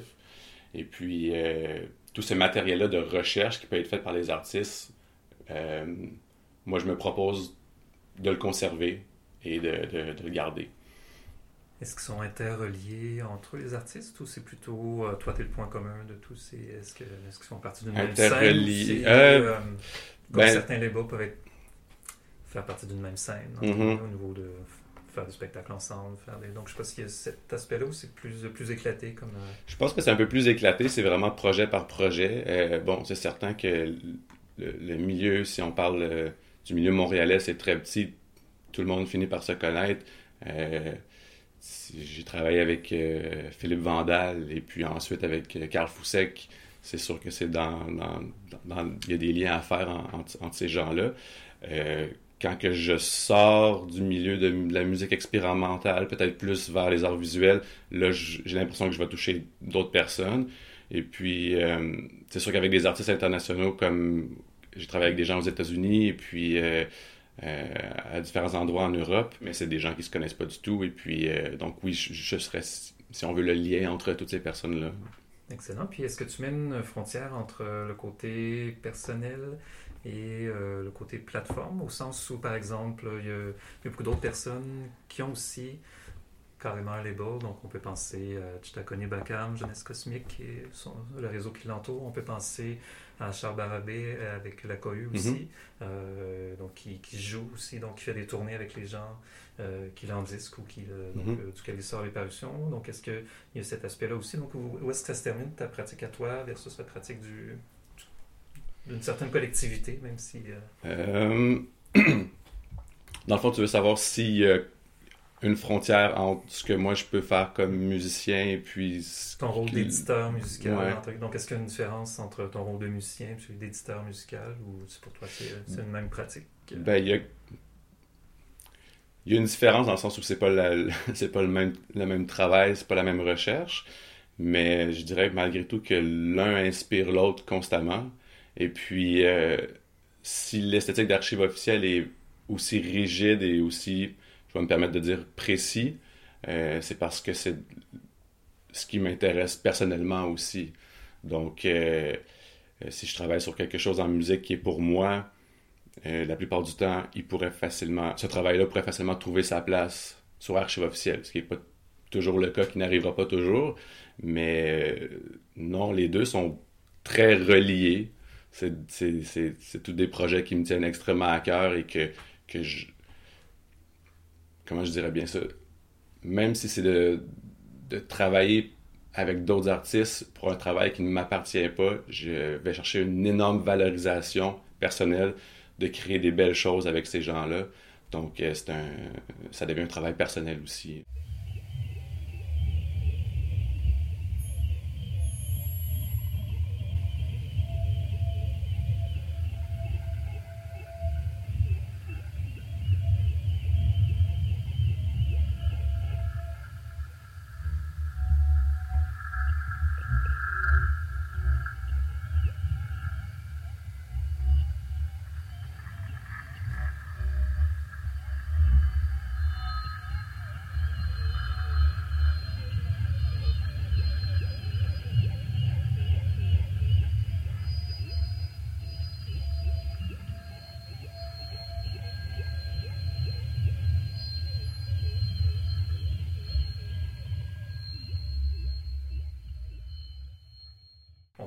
Et puis, euh, tout ce matériel-là de recherche qui peut être fait par les artistes, euh, moi, je me propose de le conserver et de, de le garder. Est-ce qu'ils sont interreliés entre les artistes ou c'est plutôt euh, toi, tu es le point commun de tous ces. Est-ce qu'ils est font partie d'une même scène? Euh, euh, Comme ben certains labels peuvent faire partie d'une même scène mm-hmm. au niveau de faire des spectacles ensemble. Faire des... Donc je pense qu'il y a cet aspect-là où c'est plus, plus éclaté. comme. Je pense que c'est un peu plus éclaté, c'est vraiment projet par projet. bon, c'est certain que le, milieu, si on parle du milieu montréalais, c'est très petit. Tout le monde finit par se connaître j'ai travaillé avec euh, Philippe Vandal et puis ensuite avec euh, Carl. C'est sûr que c'est dans, Il y a des liens à faire entre ces gens-là. Euh, quand que je sors du milieu de, la musique expérimentale, peut-être plus vers les arts visuels, là, j'ai l'impression que je vais toucher d'autres personnes. Et puis, c'est sûr qu'avec des artistes internationaux comme j'ai travaillé avec des gens aux États-Unis et puis euh, à différents endroits en Europe, mais c'est des gens qui se connaissent pas du tout. Et puis, euh, donc oui, je, serais, si on veut, le lien entre toutes ces personnes-là. Excellent. Puis est-ce que tu mets une frontière entre le côté personnel et euh, le côté plateforme, au sens où, par exemple, il y a, beaucoup d'autres personnes qui ont aussi carrément un label. Donc, on peut penser à Chitakoni Bakam, Jeunesse Cosmique, et le réseau qui l'entoure. On peut penser à Charles Barabé euh, avec la cohue mhm. aussi, euh, donc qui, joue aussi, donc qui fait des tournées avec les gens euh, qui l'en disque ou qui, donc, mhm. duquel il sort les parutions. Donc est-ce qu'il y a cet aspect-là aussi? Donc où, est-ce que ça se termine ta pratique à toi versus la pratique du, d'une certaine collectivité, même si. Dans le fond, tu veux savoir si une frontière entre ce que moi je peux faire comme musicien et puis ton rôle d'éditeur musical donc est-ce qu'il y a une différence entre ton rôle de musicien et celui d'éditeur musical ou pour toi c'est une même pratique? Ben il y a il y a une différence dans le sens où c'est pas c'est pas le même le même travail c'est pas la même recherche mais je dirais malgré tout que l'un inspire l'autre constamment. Et puis euh, si l'esthétique d'archive officielle est aussi rigide et aussi je vais me permettre de dire précis, c'est parce que c'est ce qui m'intéresse personnellement aussi. Donc, si je travaille sur quelque chose en musique qui est pour moi, la plupart du temps, il pourrait facilement, ce travail-là pourrait facilement trouver sa place sur Archive officielle, ce qui n'est pas toujours le cas, qui n'arrivera pas toujours. Mais non, les deux sont très reliés. C'est tous des projets qui me tiennent extrêmement à cœur et que, que je. Comment je dirais bien ça? Même si c'est de, travailler avec d'autres artistes pour un travail qui ne m'appartient pas, je vais chercher une énorme valorisation personnelle de créer des belles choses avec ces gens-là. Donc, euh, c'est un, ça devient un travail personnel aussi.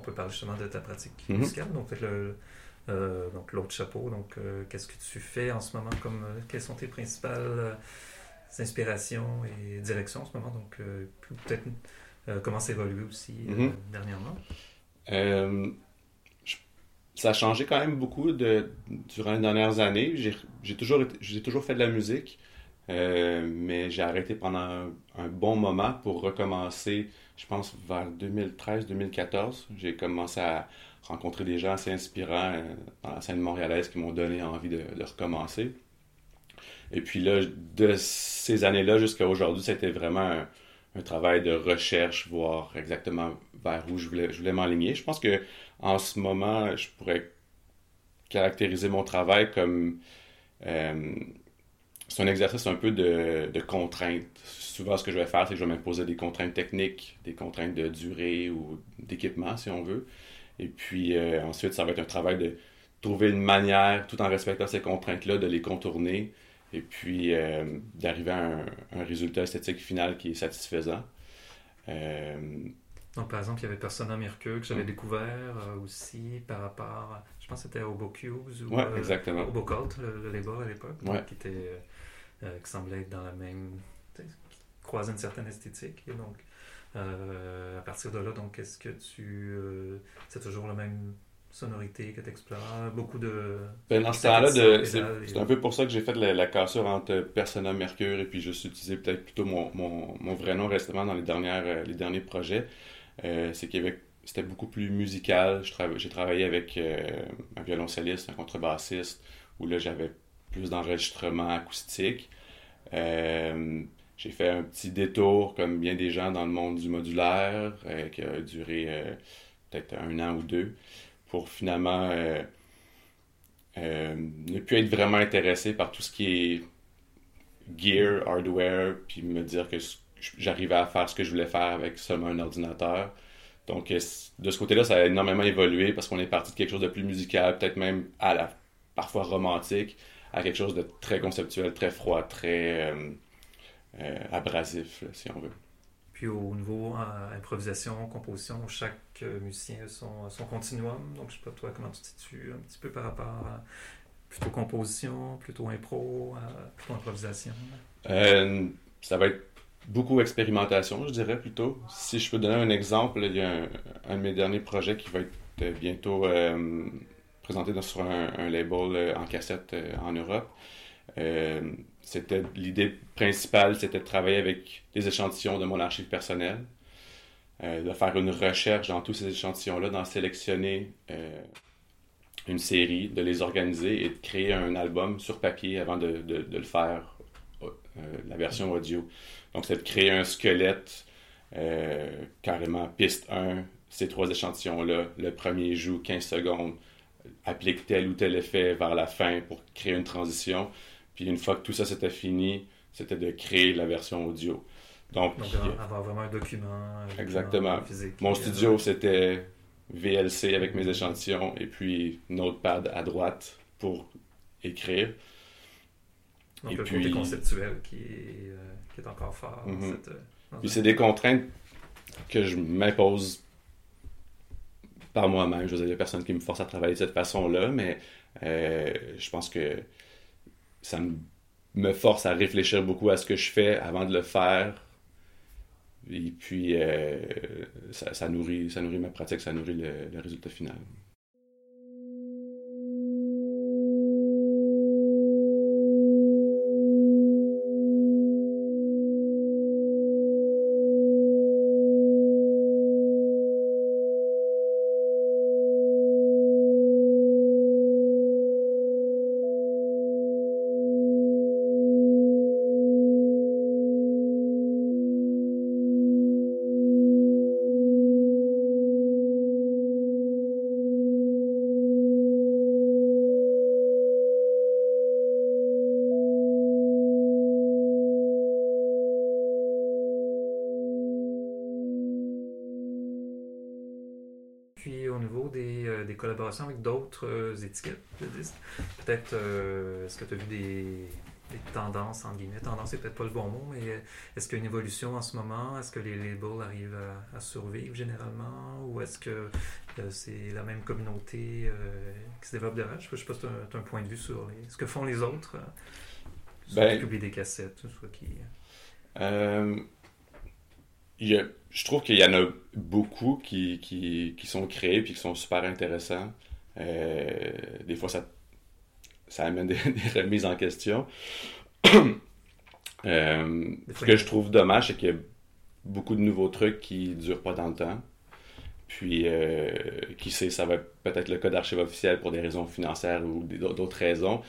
Peut parler justement de ta pratique mhm. musicale. Donc, le, euh, donc l'autre chapeau. Donc, euh, qu'est-ce que tu fais en ce moment comme euh, quelles sont tes principales inspirations et directions en ce moment? Donc, peut-être comment ça évolué aussi mhm. dernièrement? ça a changé quand même beaucoup de, durant les dernières années. J'ai toujours, j'ai toujours fait de la musique, mais j'ai arrêté pendant un, bon moment pour recommencer je pense, vers 2013-2014, j'ai commencé à rencontrer des gens assez inspirants euh, dans la scène montréalaise qui m'ont donné envie de, recommencer. Et puis là, de ces années-là jusqu'à aujourd'hui, c'était vraiment un, travail de recherche, voir exactement vers où je voulais, je voulais m'aligner. Je pense que en ce moment, je pourrais caractériser mon travail comme euh, c'est un exercice un peu de, de contrainte souvent, ce que je vais faire, c'est que je vais m'imposer des contraintes techniques, des contraintes de durée ou d'équipement, si on veut. Et puis euh, ensuite, ça va être un travail de trouver une manière, tout en respectant ces contraintes-là, de les contourner et puis euh, d'arriver à un, résultat esthétique final qui est satisfaisant. Euh, Donc, par exemple, il y avait Persona Mercure que j'avais mm. découvert aussi par rapport, je pense que c'était Obocuse ou ouais, exactement. Obocult, le, le label à l'époque, qui, était, qui semblait être dans la même croiser une certaine esthétique. Et donc, euh, à partir de là, donc, est-ce que tu. Euh, c'est toujours la même sonorité que tu explores Beaucoup de. Ben, dans ce temps-là, c'est un peu pour ça que j'ai fait la, cassure entre Persona Mercure et puis juste utiliser peut-être plutôt mon, mon, mon, vrai nom récemment dans les, dernières, euh, les derniers projets. c'est qu'il c'était beaucoup plus musical. J'ai travaillé avec un violoncelliste, un contrebassiste, où là j'avais plus d'enregistrement acoustique. J'ai fait un petit détour, comme bien des gens dans le monde du modulaire, euh, qui a duré euh, peut-être un an ou deux, pour finalement euh, ne plus être vraiment intéressé par tout ce qui est gear, hardware, puis me dire que j'arrivais à faire ce que je voulais faire avec seulement un ordinateur. Donc, de ce côté-là, ça a énormément évolué parce qu'on est parti de quelque chose de plus musical, peut-être même à la parfois romantique, à quelque chose de très conceptuel, très froid, très euh, abrasif, si on veut. Puis au niveau euh, improvisation, composition, chaque euh, musicien a son, son continuum. Donc, je sais pas, toi, comment tu te situes un petit peu par rapport à plutôt composition, plutôt impro, plutôt improvisation? ça va être beaucoup expérimentation, je dirais plutôt. Si je peux donner un exemple, il y a un, de mes derniers projets qui va être bientôt présenté sur un, label en cassette en Europe c'était l'idée principale, c'était de travailler avec des échantillons de mon archive personnelle, euh, de faire une recherche dans tous ces échantillons-là, d'en sélectionner euh, une série, de les organiser et de créer un album sur papier avant de, le faire, euh, la version audio. Donc, c'est de créer un squelette, carrément piste 1, ces trois échantillons-là. Le premier joue 15 secondes, applique tel ou tel effet vers la fin pour créer une transition. Puis une fois que tout ça c'était fini, c'était de créer la version audio. Donc, avoir vraiment un document, exactement. physique. Mon studio, c'était VLC avec mes échantillons et puis Notepad à droite pour écrire. Donc et le puis, côté conceptuel qui est, euh, qui est encore fort. Mm puis c'est des contraintes que je m'impose par moi-même. Je veux dire, il n'y a personne qui me force à travailler de cette façon-là, mais euh, je pense que ça me force à réfléchir beaucoup à ce que je fais avant de le faire. Et puis, euh, ça, nourrit, ça nourrit ma pratique, ça nourrit le résultat final. Avec d'autres euh, étiquettes de disques. Peut-être, euh, est-ce que tu as vu des, tendances, en guillemets, tendance c'est peut-être pas le bon mot, mais est-ce qu'il y a une évolution en ce moment? Est-ce que les labels arrivent à, survivre généralement? Ou est-ce que euh, c'est la même communauté qui se développe derrière? Je ne sais pas si tu as, un point de vue sur ce que font les autres, soit ben, qui publient des cassettes, soit qui je trouve qu'il y en a beaucoup qui, qui, qui, sont créés et qui sont super intéressants. Euh, des fois, ça, ça amène des, remises en question. euh, ce que je trouve dommage, c'est qu'il y a beaucoup de nouveaux trucs qui ne durent pas dans le temps. Puis, euh, qui sait, ça va peut-être le cas d'archives officielles pour des raisons financières ou d'autres raisons.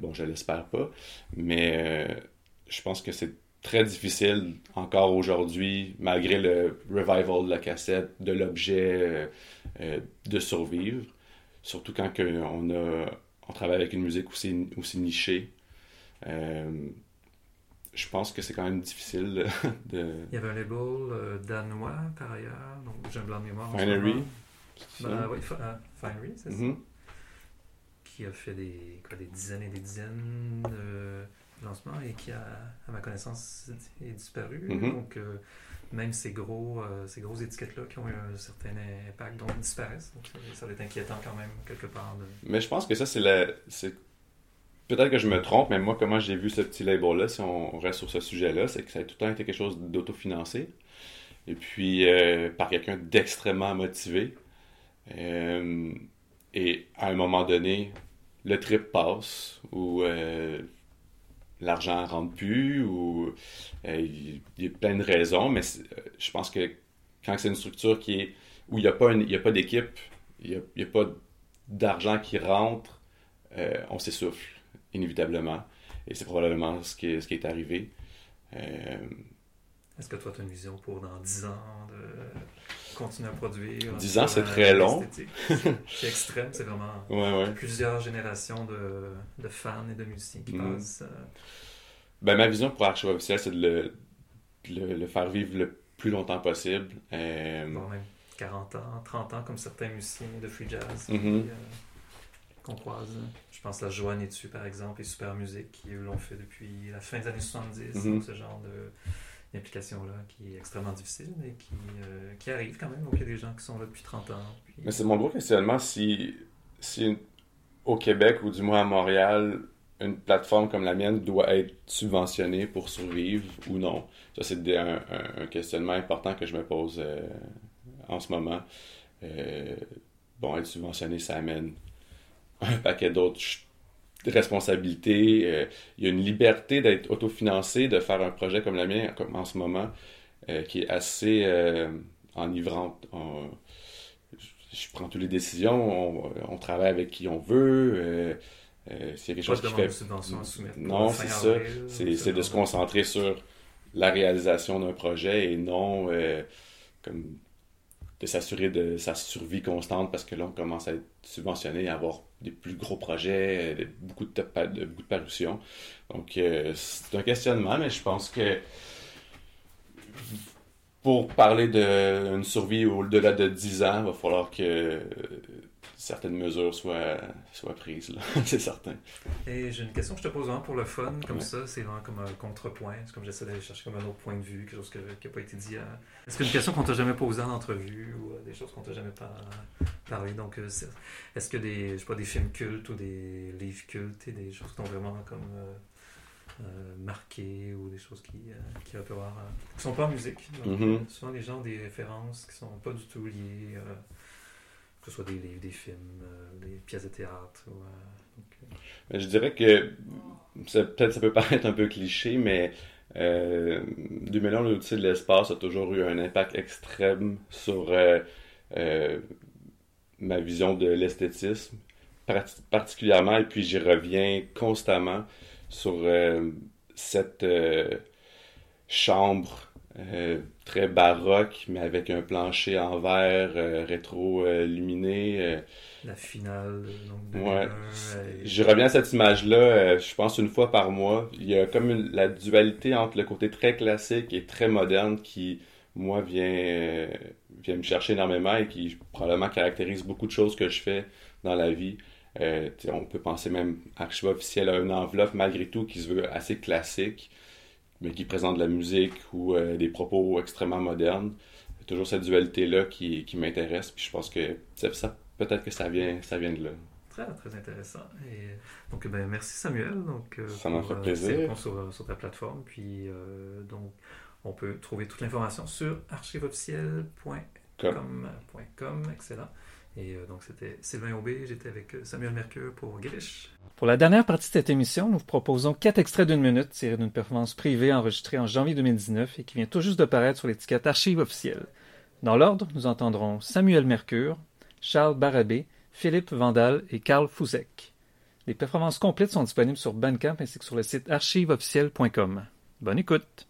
Bon, je l'espère pas. Mais je pense que c'est très difficile encore aujourd'hui, malgré le revival de la cassette, de l'objet, euh, euh, de survivre. Surtout quand on, a, on travaille avec une musique aussi, aussi nichée. Euh, je pense que c'est quand même difficile de... Il y avait un label danois, par ailleurs, donc j'ai un blanc de mémoire. Finery. Ben, oui, Finery, c'est ça. Mm-hmm. Qui a fait des, quoi, des dizaines et des dizaines de lancement et qui, a, à ma connaissance, est disparu. Mhm. Donc, euh, même ces, gros, euh, ces grosses étiquettes-là qui ont eu un certain impact, donc disparaissent. Donc, ça va être inquiétant quand même, quelque part. Mais je pense que ça, c'est la. Peut-être que je me trompe, mais moi, comment j'ai vu ce petit label-là, si on reste sur ce sujet-là, c'est que ça a tout le temps été quelque chose d'autofinancé. Et puis, euh, par quelqu'un d'extrêmement motivé. et à un moment donné, le trip passe, ou l'argent rentre plus ou euh, il y a plein de raisons, mais euh, je pense que quand c'est une structure qui est où il n'y a pas, a pas d'équipe, il n'y a, pas d'argent qui rentre, euh, on s'essouffle, inévitablement. Et c'est probablement ce qui est, ce qui est arrivé. Est-ce que toi, tu as une vision pour dans 10 ans de continuer à produire 10 ans, c'est très long. c'est extrême, c'est vraiment plusieurs générations de, de, fans et de musiciens qui mm. passent. Euh. Ben, ma vision pour Archive officiel, c'est de le, le, faire vivre le plus longtemps possible. Euh... Bon, même 40 ans, 30 ans, comme certains musiciens de free jazz mm-hmm. euh, qu'on croise. Je pense à Joanne dessus par exemple, et Super Musique, qui l'ont fait depuis la fin des années 70. Mm-hmm. Donc, ce genre de implication-là qui est extrêmement difficile, mais qui, euh, qui, arrive quand même. Donc, il y a des gens qui sont là depuis 30 ans. Mais c'est mon gros questionnement si, si au Québec ou du moins à Montréal, une plateforme comme la mienne doit être subventionnée pour survivre ou non. Ça, c'est un, questionnement important que je me pose euh, en ce moment. Euh, bon, être subventionné, ça amène un paquet d'autres responsabilité, euh, il y a une liberté d'être autofinancé, de faire un projet comme le mien comme en ce moment, euh, qui est assez euh, enivrante. je prends toutes les décisions, on, travaille avec qui on veut. A quelque chose qui fait. non, c'est ça. C'est de se concentrer sur la réalisation d'un projet et non comme de s'assurer de sa survie constante parce que là, on commence à être subventionné, à avoir des plus gros projets, beaucoup de, de, beaucoup de parutions. Donc, euh, c'est un questionnement, mais je pense que pour parler d'une survie au-delà de 10 ans, il va falloir que certaines mesures soient, soient prises, c'est certain. Et j'ai une question que je te pose vraiment pour le fun, comme ça, c'est vraiment comme un contrepoint. C'est comme j'essaie d'aller chercher comme un autre point de vue, quelque chose qui n'a pas été dit. Est-ce qu'une question qu'on t'a jamais posée en entrevue ou euh, des choses qu'on t'a jamais parlé? Donc, euh, est-ce que des, je sais pas, des films cultes ou des livres cultes et des choses qui t'ont vraiment comme euh, marqué ou des choses qui, qui, avoir, qui sont pas en musique? Donc, mm-hmm. Souvent, les gens ont des références qui sont pas du tout liées ce soit des livres, des films, euh, des pièces de théâtre. Euh, euh. Je dirais que peut-être ça peut paraître un peu cliché, mais euh, 2001, l'outil de l'espace a toujours eu un impact extrême sur ma vision de l'esthétisme, particulièrement, et puis j'y reviens constamment sur cette chambre très baroque, mais avec un plancher en verre euh, rétro-luminé. Euh. La finale. Donc, ouais. Je reviens à cette image-là, je pense une fois par mois. Il y a comme la dualité entre le côté très classique et très moderne qui, moi, vient, vient me chercher énormément et qui probablement caractérise beaucoup de choses que je fais dans la vie. on peut penser même archive officiel à une enveloppe malgré tout qui se veut assez classique mais qui présente de la musique ou euh, des propos extrêmement modernes. toujours cette dualité-là qui, qui m'intéresse, puis je pense que ça, peut-être que ça vient, ça vient de là. Très, très intéressant. Et, donc, ben, merci Samuel. Donc, euh, ça m'a fait euh, plaisir. Sur, sur, ta plateforme. Puis, donc, on peut trouver toute l'information sur archiveofficiel.com. Excellent. Et euh, donc, c'était Sylvain Aubé, j'étais avec euh, Samuel Mercure pour Grish. Pour la dernière partie de cette émission, nous vous proposons quatre extraits d'une minute tirés d'une performance privée enregistrée en janvier 2019 et qui vient tout juste de paraître sur l'étiquette Archive officielle. Dans l'ordre, nous entendrons Samuel Mercure, Charles Barabé, Philippe Vandal et Karl Fouzek. Les performances complètes sont disponibles sur Bandcamp ainsi que sur le site archiveofficiel.com. Bonne écoute!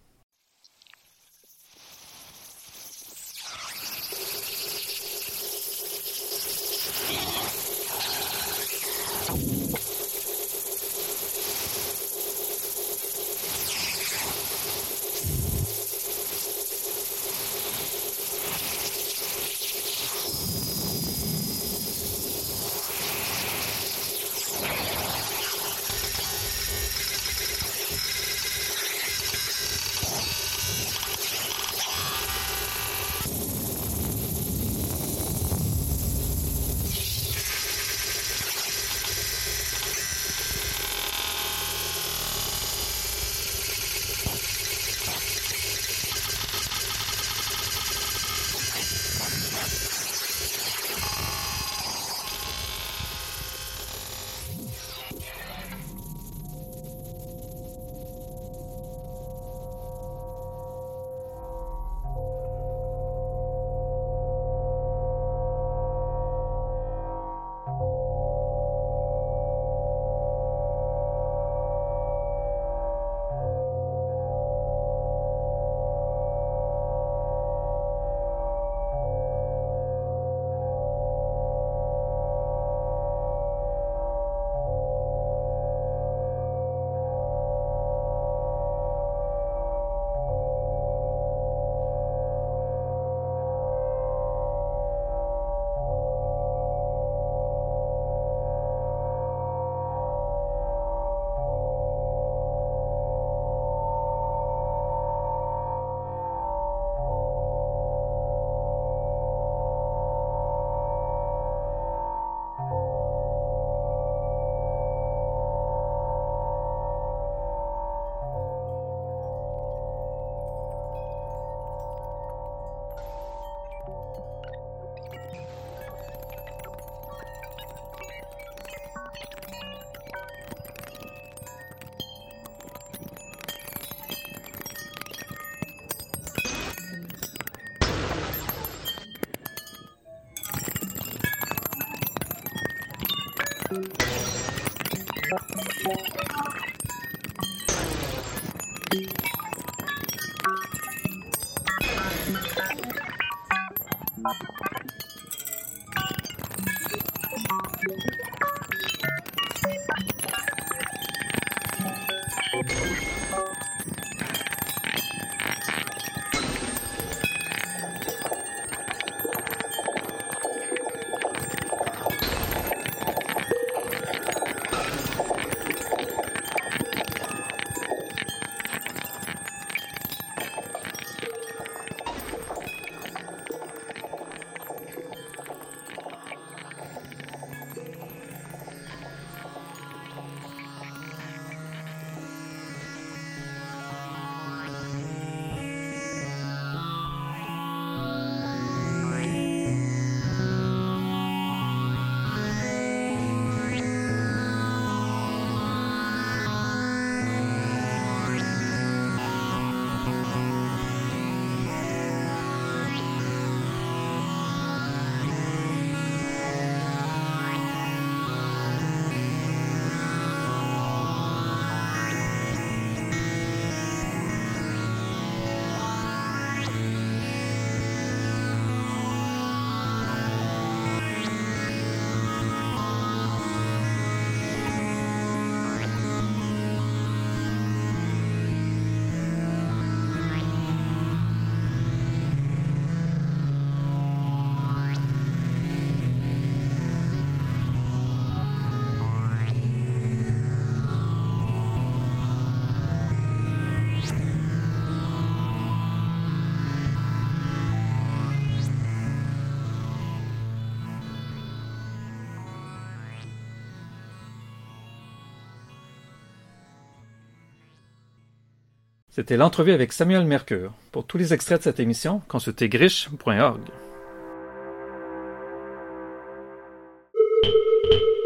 C'était l'entrevue avec Samuel Mercure. Pour tous les extraits de cette émission, consultez griche.org.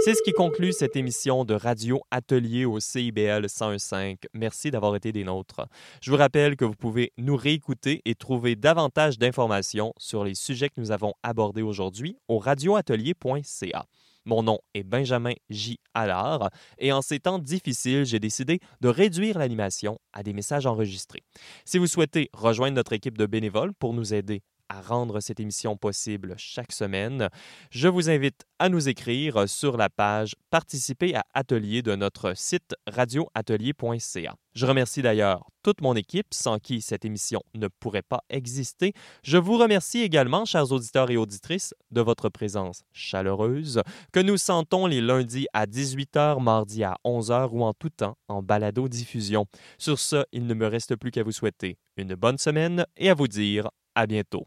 C'est ce qui conclut cette émission de Radio Atelier au CIBL 101.5. Merci d'avoir été des nôtres. Je vous rappelle que vous pouvez nous réécouter et trouver davantage d'informations sur les sujets que nous avons abordés aujourd'hui au radioatelier.ca. Mon nom est Benjamin J. Allard et en ces temps difficiles, j'ai décidé de réduire l'animation à des messages enregistrés. Si vous souhaitez rejoindre notre équipe de bénévoles pour nous aider à rendre cette émission possible chaque semaine, je vous invite à nous écrire sur la page Participer à Atelier de notre site radioatelier.ca. Je remercie d'ailleurs toute mon équipe sans qui cette émission ne pourrait pas exister. Je vous remercie également, chers auditeurs et auditrices, de votre présence chaleureuse que nous sentons les lundis à 18h, mardi à 11h ou en tout temps en balado-diffusion. Sur ce, il ne me reste plus qu'à vous souhaiter une bonne semaine et à vous dire à bientôt.